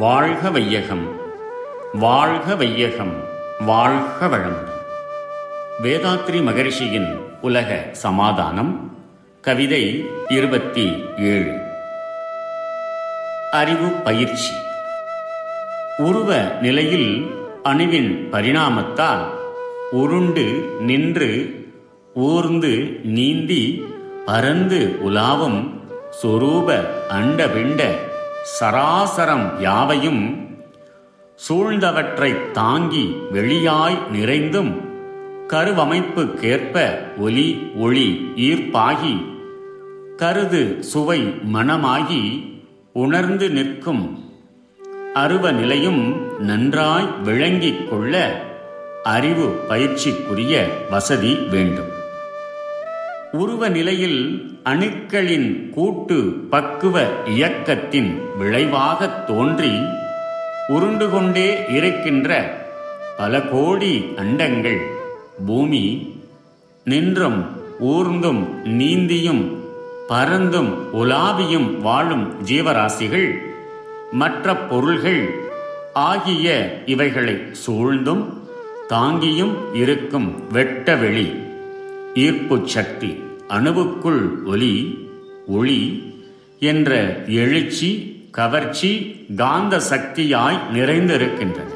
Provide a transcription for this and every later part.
வாழ்க வையகம். வாழ்க வையகம் வாழ்க வளமுடன் வேதாத்ரி மகரிஷியின் உலக சமாதானம் கவிதை இருபத்தி ஏழு அறிவு பயிற்சி. உருவ நிலையில் அணுவின் பரிணாமத்தால் உருண்டு நின்று ஊர்ந்து நீந்தி பரந்து உலாவும் சொரூப அண்டபிண்ட சராசரம் யாவையும் சூழ்ந்தவற்றைத் தாங்கி வெளியாய் நிறைந்தும் கருவமைப்புக்கேற்ப ஒலி ஒளி ஈர்ப்பாகி கருது சுவை மனமாகி உணர்ந்து நிற்கும் அருவ நிலையும் நன்றாய் விளங்கிக் கொள்ள அறிவு பயிற்சிக்குரிய வசதி வேண்டும். உருவ நிலையில் அணுக்களின் கூட்டு பக்குவ இயக்கத்தின் விளைவாகத் தோன்றி உருண்டு கொண்டே இருக்கின்ற பல கோடி அண்டங்கள் பூமி நின்றும் ஊர்ந்தும் நீந்தியும் பறந்தும் உலாவியும் வாழும் ஜீவராசிகள் மற்ற பொருள்கள் ஆகிய இவைகளை சூழ்ந்தும் தாங்கியும் இருக்கும் வெட்டவெளி ஈர்ப்புச் சக்தி அணுவுக்குள் ஒலி ஒளி என்ற எழுச்சி கவர்ச்சி காந்த சக்தியாய் நிறைந்திருக்கின்றன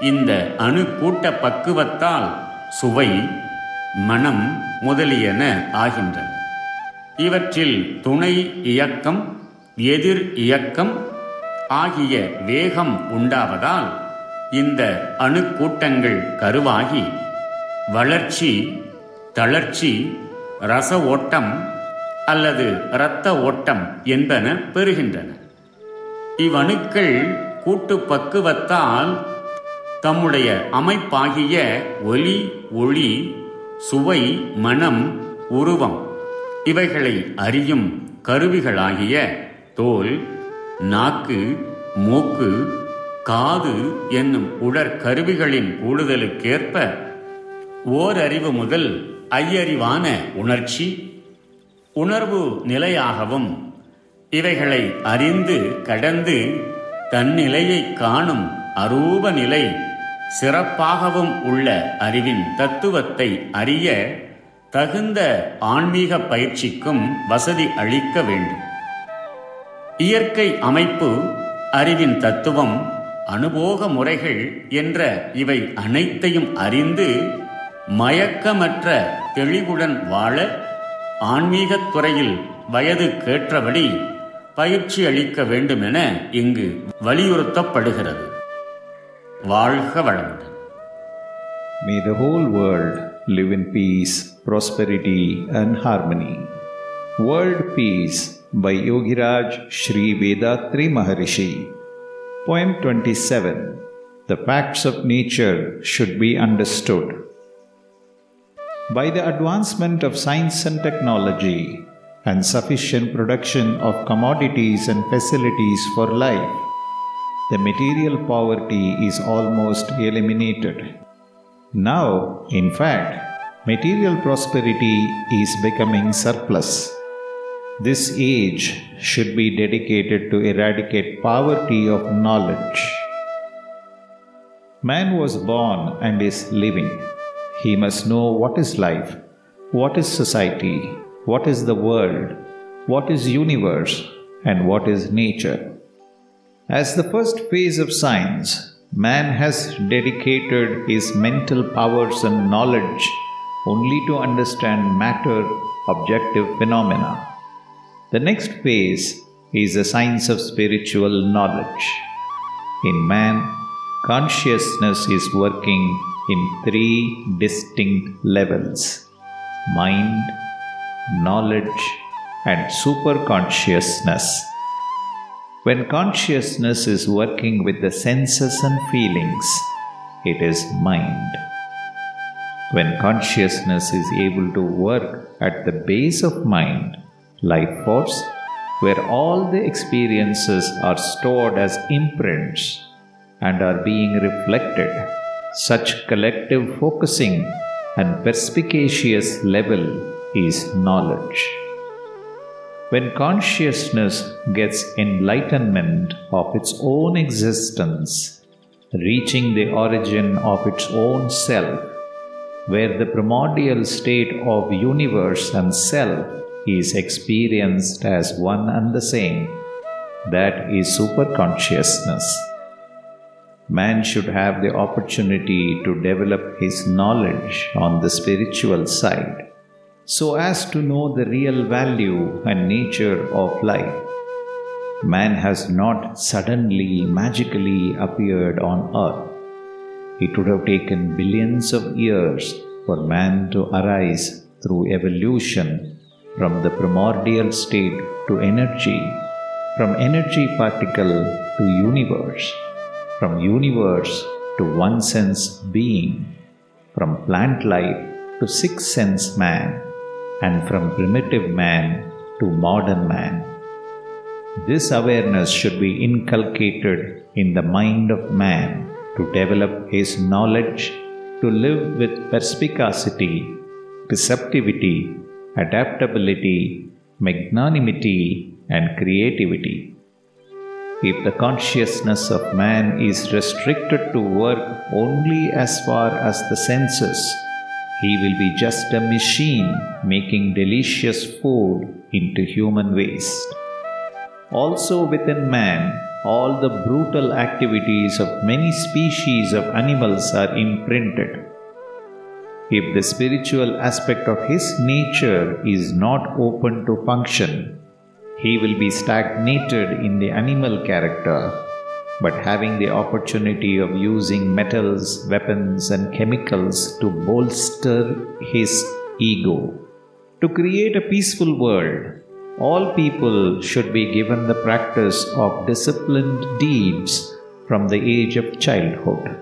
இந்த அணு கூட்ட பக்குவத்தால் சுவை மனம் முதலியன ஆகின்றன. இவற்றில் துணை இயக்கம் எதிர் இயக்கம் ஆகிய வேகம் உண்டாவதால் இந்த அணுக்கூட்டங்கள் கருவாகி வளர்ச்சி தளர்ச்சி ரச ஓட்டம் அல்லது இரத்த ஓட்டம் என்பன பெறுகின்றன. இவ்வணுக்கள் கூட்டு பக்குவத்தால் தம்முடைய அமைப்பாகிய ஒலி ஒளி சுவை மனம் உருவம் இவைகளை அறியும் கருவிகளாகிய தோல் நாக்கு மூக்கு காது என்னும் உடற்கருவிகளின் கூடுதலுக்கேற்ப ஓரறிவு முதல் ஐயறிவான உணர்ச்சி உணர்வு நிலையாகவும் இவைகளை அறிந்து கடந்து தன்னிலையை காணும் அரூப நிலை சிறப்பாகவும் உள்ள அறிவின் தத்துவத்தை அறிய தகுந்த ஆன்மீக பயிற்சிக்கும் வசதி அளிக்க வேண்டும். இயற்கை அமைப்பு அறிவின் தத்துவம் அனுபோக முறைகள் என்ற இவை அனைத்தையும் அறிந்து மயக்கமற்ற தெளிவுடன் வாழ ஆன்மீகத் துறையில் வயது கேற்றபடி பயிற்சி அளிக்க வேண்டுமென இங்கு வலியுறுத்தப்படுகிறது வாழ்க வளமுடன் May the whole world live in peace, prosperity, and harmony. World Peace by Yogiraj Sri Vedatri Maharishi. Poem 27 The facts of nature should be understood. By the advancement of science and technology and sufficient production of commodities and facilities for life, the material poverty is almost eliminated. Now, in fact, material prosperity is becoming surplus. This age should be dedicated to eradicate poverty of knowledge. Man was born and is living. He must know what is life, what is society, what is the world, what is universe, and what is nature. As the first phase of science, man has dedicated his mental powers and knowledge only to understand matter, objective phenomena. The next phase is the science of spiritual knowledge. In man, consciousness is working in three distinct levels mind, knowledge, and superconsciousness. When consciousness is working with the senses and feelings, it is mind. When consciousness is able to work at the base of mind, life force, where all the experiences are stored as imprints and are being reflected, such collective focusing and perspicacious level is knowledge. When consciousness gets enlightenment of its own existence, reaching the origin of its own self, where the primordial state of universe and self is experienced as one and the same, that is superconsciousness. Man should have the opportunity to develop his knowledge on the spiritual side so as to know the real value and nature of life. Man has not suddenly, magically appeared on earth. It would have taken billions of years for man to arise through evolution from the primordial state to energy, from energy particle to universe, from universe to one sense being, from plant life to six sense man, and from primitive man to modern man. This awareness should be inculcated in the mind of man to develop his knowledge, to live with perspicacity, receptivity, adaptability, magnanimity, and creativity. If the consciousness of man is restricted to work only as far as the senses, he will be just a machine making delicious food into human waste. Also, within man, all the brutal activities of many species of animals are imprinted. If the spiritual aspect of his nature is not open to function, he will be stagnated in the animal character but having the opportunity of using metals, weapons, and chemicals to bolster his ego. To create a peaceful world, all people should be given the practice of disciplined deeds from the age of childhood.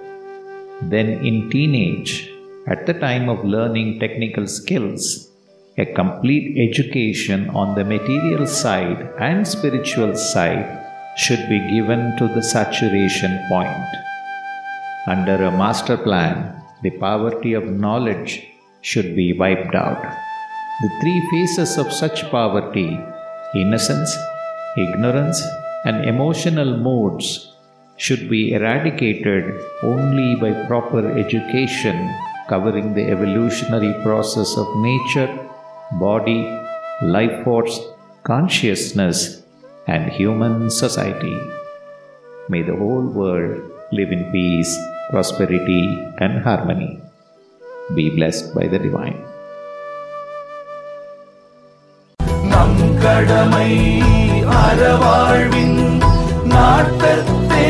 Then, in teenage, at the time of learning technical skills, a complete education on the material side and spiritual side should be given to the saturation point. Under a master plan, the poverty of knowledge should be wiped out. The three phases of such poverty innocence, ignorance, and emotional moods should be eradicated only by proper education covering the evolutionary process of nature, body, life force, consciousness, and human society. May the whole world live in peace, prosperity, and harmony. Be blessed by the divine. நம் கடமை அறவாழ்வின் நாட்டத்தே